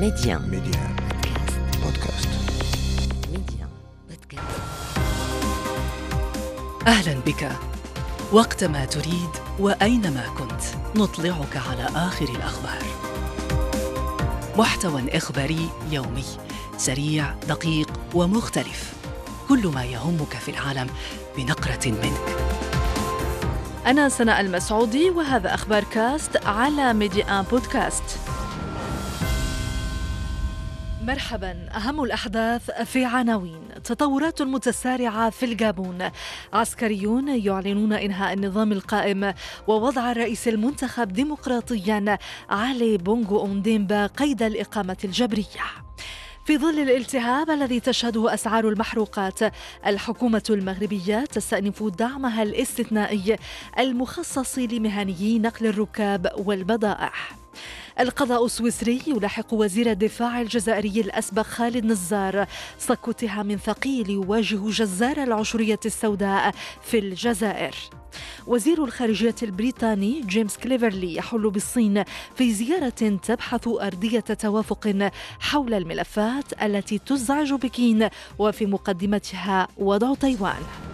ميدي1 ميدي1 بودكاست ميدي1 بودكاست أهلا بك. وقتما تريد وأينما كنت. نطلعك على آخر الأخبار. محتوى إخباري يومي. سريع دقيق ومختلف. كل ما يهمك في العالم بنقرة منك. أنا سناء المسعودي وهذا أخبار كاست على ميدي1 بودكاست. مرحبا. أهم الأحداث في عناوين. تطورات متسارعة في الجابون. عسكريون يعلنون إنهاء النظام القائم ووضع الرئيس المنتخب ديمقراطيا علي بونغو أونديمبا قيد الإقامة الجبرية. في ظل الالتهاب الذي تشهده أسعار المحروقات الحكومة المغربية تستأنف دعمها الاستثنائي المخصص لمهنيي نقل الركاب والبضائع. القضاء السويسري يلاحق وزير الدفاع الجزائري الأسبق خالد نزار. صك اتهام ثقيل يواجه جزار العشرية السوداء في الجزائر. وزير الخارجية البريطاني جيمس كليفرلي يحل بالصين في زيارة تبحث أرضية توافق حول الملفات التي تزعج بكين وفي مقدمتها وضع تايوان.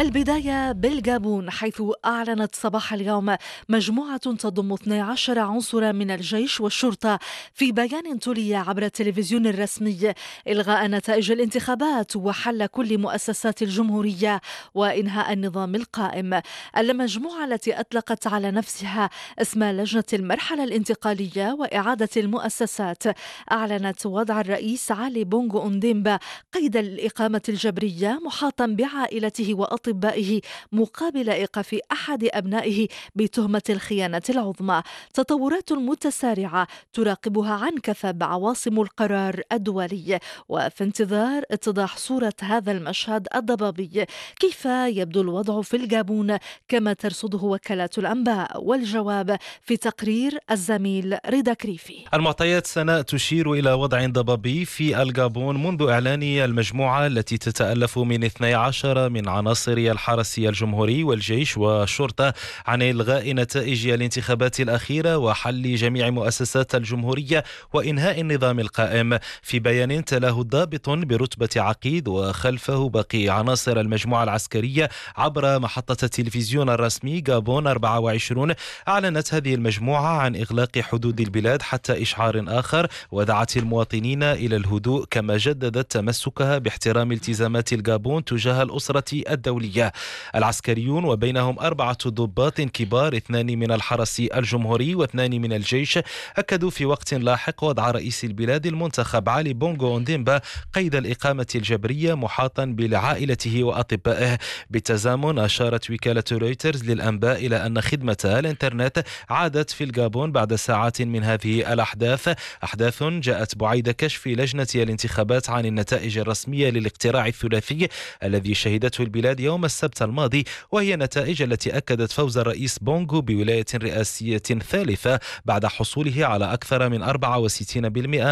البداية بالجابون حيث أعلنت صباح اليوم مجموعة تضم 12 عنصرا من الجيش والشرطة في بيان تلي عبر التلفزيون الرسمي إلغاء نتائج الانتخابات وحل كل مؤسسات الجمهورية وإنهاء النظام القائم. المجموعة التي أطلقت على نفسها اسم لجنة المرحلة الانتقالية وإعادة المؤسسات أعلنت وضع الرئيس علي بونغو أونديمبا قيد الإقامة الجبرية محاطا بعائلته وأطبائه أطبائه مقابل إيقاف أحد أبنائه بتهمة الخيانة العظمى. تطورات متسارعة تراقبها عنكثب عواصم القرار الدولي. وفي انتظار اتضاح صورة هذا المشهد الضبابي كيف يبدو الوضع في الجابون كما ترصده وكالات الأنباء؟ والجواب في تقرير الزميل رضا كريفي. المعطيات سناء تشير إلى وضع ضبابي في الجابون منذ إعلان المجموعة التي تتألف من 12 من عناصر الحرس الجمهوري والجيش والشرطة عن إلغاء نتائج الانتخابات الأخيرة وحل جميع مؤسسات الجمهورية وإنهاء النظام القائم. في بيان تلاه ضابط برتبة عقيد وخلفه باقي عناصر المجموعة العسكرية عبر محطة التلفزيون الرسمي جابون 24 أعلنت هذه المجموعة عن إغلاق حدود البلاد حتى إشعار آخر ودعت المواطنين إلى الهدوء كما جددت تمسكها باحترام التزامات الجابون تجاه الأسرة الدولية. العسكريون وبينهم أربعة ضباط كبار اثنان من الحرس الجمهوري واثنان من الجيش أكدوا في وقت لاحق وضع رئيس البلاد المنتخب علي بونغو أونديمبا قيد الإقامة الجبرية محاطا بعائلته وأطبائه. بالتزامن أشارت وكالة رويترز للأنباء إلى أن خدمة الإنترنت عادت في الجابون بعد ساعات من هذه الأحداث. أحداث جاءت بعيد كشف لجنة الانتخابات عن النتائج الرسمية للاقتراع الثلاثي الذي شهدته البلاد يوم السبت الماضي وهي نتائج التي أكدت فوز الرئيس بونغو بولاية رئاسية ثالثة بعد حصوله على أكثر من 64%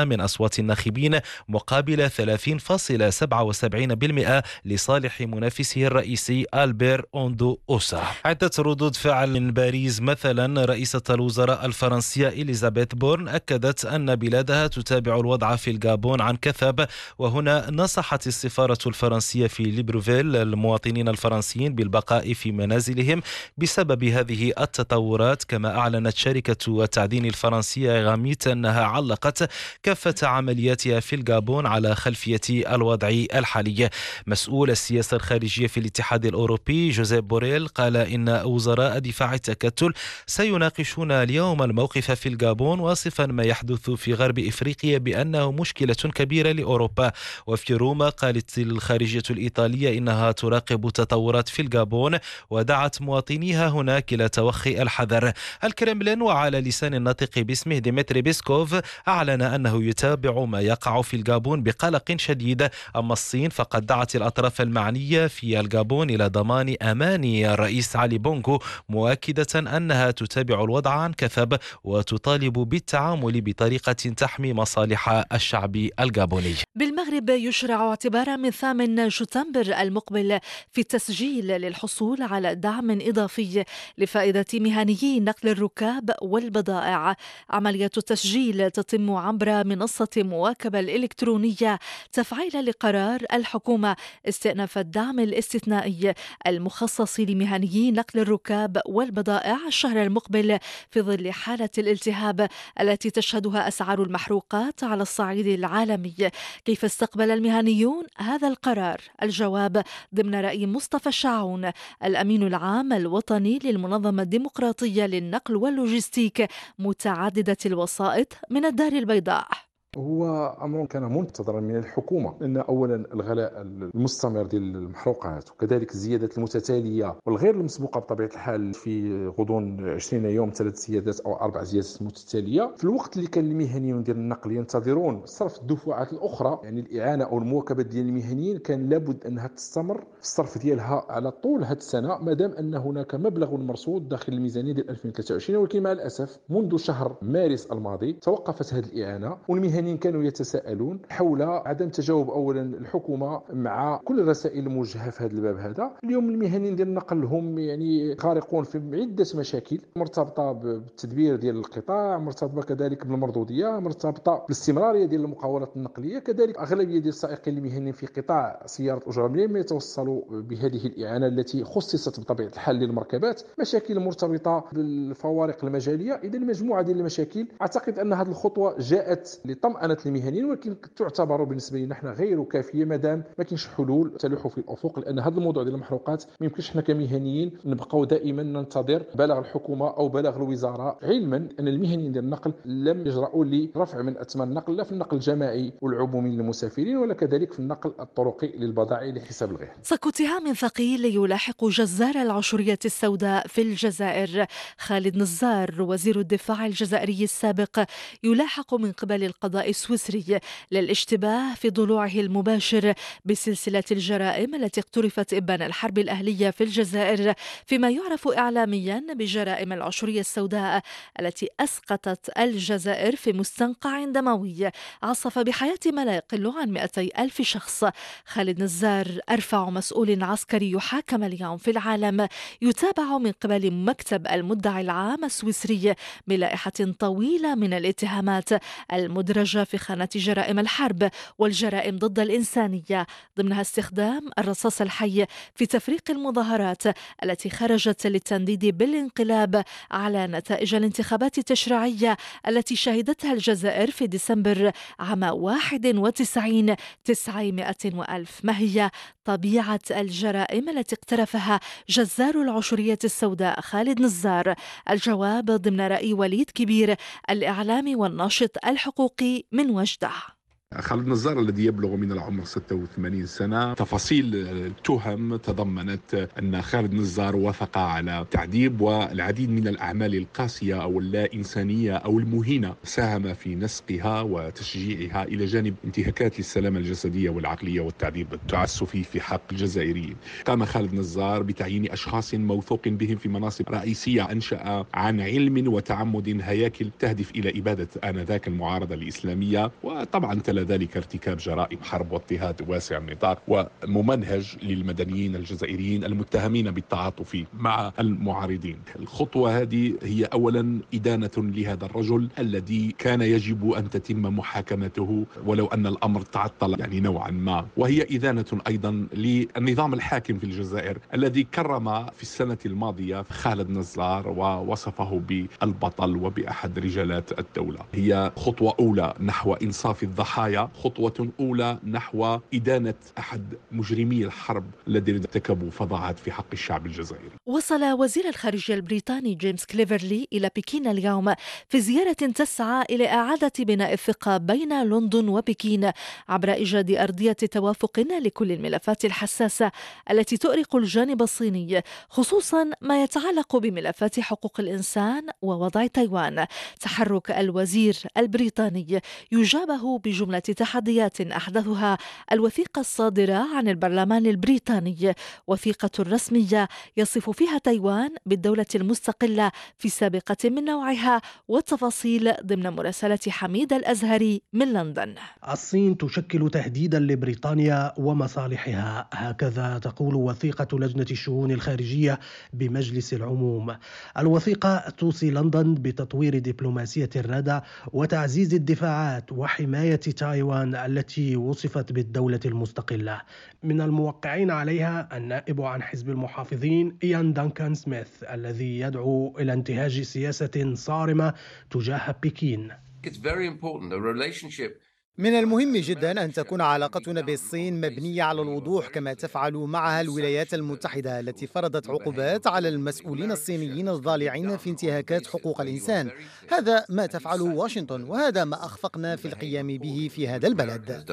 من أصوات الناخبين مقابل 30.77% لصالح منافسه الرئيسي ألبير أوندو أوسا. عدة ردود فعل من باريس مثلا رئيسة الوزراء الفرنسية إليزابيث بورن أكدت أن بلادها تتابع الوضع في الجابون عن كثب وهنا نصحت السفارة الفرنسية في ليبروفيل المواطنين الفرنسيين بالبقاء في منازلهم بسبب هذه التطورات كما أعلنت شركة التعدين الفرنسية إيراميت أنها علقت كافة عملياتها في الجابون على خلفية الوضع الحالي. مسؤول السياسة الخارجية في الاتحاد الأوروبي جوزيف بوريل قال إن وزراء دفاع التكتل سيناقشون اليوم الموقف في الجابون واصفا ما يحدث في غرب إفريقيا بأنه مشكلة كبيرة لأوروبا. وفي روما قالت الخارجية الإيطالية إنها تراقب تطورات في الجابون ودعت مواطنيها هناك إلى توخي الحذر. الكرملين وعلى لسان الناطق باسمه ديمتري بيسكوف أعلن أنه يتابع ما يقع في الجابون بقلق شديد. أما الصين فقد دعت الأطراف المعنية في الجابون إلى ضمان أمان الرئيس علي بونغو مؤكدة أنها تتابع الوضع عن كثب وتطالب بالتعامل بطريقة تحمي مصالح الشعب الجابوني. بالمغرب يشرع اعتبارا من ثامن شتنبر المقبل في التسجيل للحصول على دعم إضافي لفائدة مهنيي نقل الركاب والبضائع. عملية التسجيل تتم عبر منصة مواكبة الإلكترونية تفعيلا لقرار الحكومة استئناف الدعم الاستثنائي المخصص لمهنيي نقل الركاب والبضائع الشهر المقبل في ظل حالة الالتهاب التي تشهدها أسعار المحروقات على الصعيد العالمي. كيف استقبل المهنيون هذا القرار؟ الجواب ضمن رأي مصطفى الشعون الأمين العام الوطني للمنظمة الديمقراطية للنقل واللوجستيك متعددة الوسائط من الدار البيضاء. هو أمر كان منتظرا من الحكومة لأن اولا الغلاء المستمر ديال المحروقات وكذلك الزيادات المتتالية والغير المسبوقة بطبيعة الحال في غضون 20 يوم ثلاث زيادات أو أربع زيادات متتالية. في الوقت اللي كان المهنيون ديال النقل ينتظرون صرف الدفعات الأخرى يعني الإعانة أو المواكبة ديال المهنيين كان لابد أنها تستمر في الصرف ديالها على طول هذه السنة ما دام أن هناك مبلغ مرصود داخل الميزانية ديال 2023 ولكن مع الأسف منذ شهر مارس الماضي توقفت هذه الإعانة والمهنيين المواطنين كانوا يتساءلون حول عدم تجاوب اولا الحكومة مع كل الرسائل الموجهة في هذا الباب هذا. اليوم المهنيين ديال النقل هم يعني غارقون في عدة مشاكل مرتبطة بالتدبير ديال القطاع مرتبطة كذلك بالمردودية مرتبطة بالاستمرارية ديال المقاولات النقلية كذلك أغلبية ديال السائقين المهنيين في قطاع سيارة الاجره لم يتوصلوا بهذه الإعانة التي خصصت بطبيعة الحال للمركبات. مشاكل مرتبطة بالفوارق المجالية. إذا مجموعة ديال المشاكل أعتقد أن هذه الخطوة جاءت لطمأنة طمأنة المهنيين ولكن تعتبر بالنسبة لنا نحن غير كافية مادام ما كاينش حلول تلوح في الأفق لأن هذا الموضوع ديال المحروقات ما يمكنش حنا كمهنيين نبقاو دائما ننتظر بلاغ الحكومة أو بلاغ الوزارة. علما أن المهنيين ديال النقل لم يجرؤوا لرفع من أثمان النقل لا في النقل الجماعي والعمومي للمسافرين ولا كذلك في النقل الطرقي للبضائع لحساب الغير. صك اتهام ثقيل يلاحق جزار العشرية السوداء في الجزائر. خالد نزار وزير الدفاع الجزائري السابق يلاحق من قبل القضاء السويسري للاشتباه في ضلوعه المباشر بسلسلة الجرائم التي اقترفت إبان الحرب الأهلية في الجزائر فيما يعرف إعلاميا بجرائم العشرية السوداء التي أسقطت الجزائر في مستنقع دموي. عصف بحياة ما لا يقل عن 200 ألف شخص. خالد نزار أرفع مسؤول عسكري يحاكم اليوم في العالم. يتابع من قبل مكتب المدعي العام السويسري بلائحة طويلة من الاتهامات المدرجة في خانة جرائم الحرب والجرائم ضد الإنسانية ضمنها استخدام الرصاص الحي في تفريق المظاهرات التي خرجت للتنديد بالانقلاب على نتائج الانتخابات التشريعية التي شهدتها الجزائر في ديسمبر عام 91 900 وألف. ما هي طبيعة الجرائم التي اقترفها جزار العشرية السوداء خالد نزار؟ الجواب ضمن رأي وليد كبير الإعلامي والناشط الحقوقي من وجده خالد نزار الذي يبلغ من العمر 86 سنة. تفاصيل التهم تضمنت أن خالد نزار وافق على تعذيب والعديد من الأعمال القاسية أو اللا إنسانية أو المهينة ساهم في نسقها وتشجيعها إلى جانب انتهاكات للسلامة الجسدية والعقلية والتعذيب التعسفي في حق الجزائريين. قام خالد نزار بتعيين أشخاص موثوق بهم في مناصب رئيسية أنشأ عن علم وتعمد هياكل تهدف إلى إبادة آنذاك المعارضة الإسلامية. وطبعا ذلك ارتكاب جرائم حرب واضطهاد واسع النطاق وممنهج للمدنيين الجزائريين المتهمين بالتعاطف مع المعارضين. الخطوة هذه هي أولا إدانة لهذا الرجل الذي كان يجب أن تتم محاكمته ولو أن الأمر تعطل يعني نوعا ما. وهي إدانة أيضا للنظام الحاكم في الجزائر الذي كرم في السنة الماضية خالد نزار ووصفه بالبطل وبأحد رجالات الدولة. هي خطوة أولى نحو إنصاف الضحايا الضحايا خطوة أولى نحو إدانة أحد مجرمي الحرب الذين ارتكبوا فظاعات في حق الشعب الجزائري. وصل وزير الخارجية البريطاني جيمس كليفرلي إلى بكين اليوم في زيارة تسعى إلى إعادة بناء الثقة بين لندن وبكين عبر إيجاد أرضية توافق لكل الملفات الحساسة التي تؤرق الجانب الصيني خصوصا ما يتعلق بملفات حقوق الإنسان ووضع تايوان. تحرك الوزير البريطاني يجابه بجملة تحديات أحدثها الوثيقة الصادرة عن البرلمان البريطاني. وثيقة رسمية يصف فيها تايوان بالدولة المستقلة في سابقة من نوعها والتفاصيل ضمن مراسلة حميد الأزهري من لندن. الصين تشكل تهديدا لبريطانيا ومصالحها. هكذا تقول وثيقة لجنة الشؤون الخارجية بمجلس العموم. الوثيقة توصي لندن بتطوير دبلوماسية الردع وتعزيز الدفاعات وحماية تايوان التي وصفت بالدولة المستقلة من الموقعين عليها النائب عن حزب المحافظين إيان دانكان سميث الذي يدعو إلى انتهاج سياسة صارمة تجاه بكين It's very important. A relationship من المهم جدا أن تكون علاقتنا بالصين مبنية على الوضوح كما تفعل معها الولايات المتحدة التي فرضت عقوبات على المسؤولين الصينيين الضالعين في انتهاكات حقوق الإنسان. هذا ما تفعله واشنطن وهذا ما أخفقنا في القيام به في هذا البلد.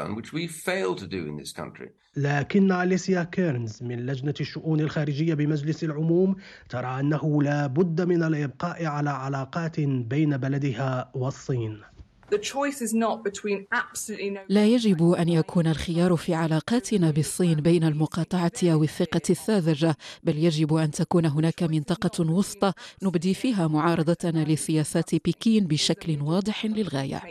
لكن أليسيا كيرنز من لجنة الشؤون الخارجية بمجلس العموم ترى أنه لا بد من الإبقاء على علاقات بين بلدها والصين. لا يجب أن يكون الخيار في علاقاتنا بالصين بين المقاطعة أو الثقة الساذجة بل يجب أن تكون هناك منطقة وسطى نبدي فيها معارضتنا لسياسات بكين بشكل واضح للغاية.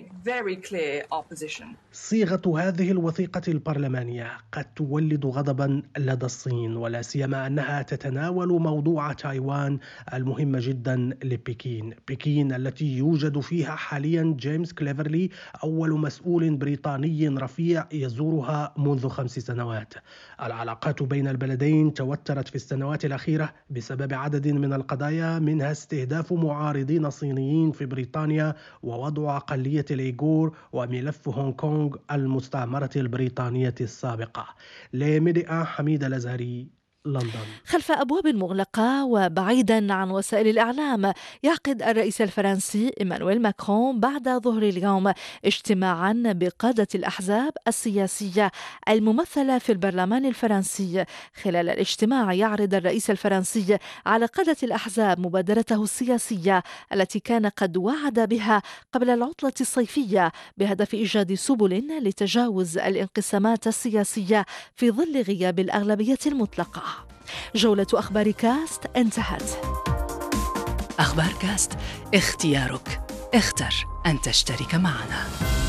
صيغة هذه الوثيقة البرلمانية قد تولد غضبا لدى الصين ولا سيما أنها تتناول موضوع تايوان المهم جدا لبكين. بكين التي يوجد فيها حاليا جيمس كليفرلي أول مسؤول بريطاني رفيع يزورها منذ خمس سنوات. العلاقات بين البلدين توترت في السنوات الأخيرة بسبب عدد من القضايا منها استهداف معارضين صينيين في بريطانيا ووضع أقلية الإيغور وملف هونغ كونغ المستعمرة البريطانية السابقة. لميديا حميد الأزهري. لندن. خلف أبواب مغلقة وبعيدا عن وسائل الإعلام يعقد الرئيس الفرنسي إيمانويل ماكرون بعد ظهر اليوم اجتماعا بقادة الأحزاب السياسية الممثلة في البرلمان الفرنسي. خلال الاجتماع يعرض الرئيس الفرنسي على قادة الأحزاب مبادرته السياسية التي كان قد وعد بها قبل العطلة الصيفية بهدف إيجاد سبل لتجاوز الانقسامات السياسية في ظل غياب الأغلبية المطلقة. جولة أخبار كاست انتهت. أخبار كاست اختيارك. اختر أن تشترك معنا.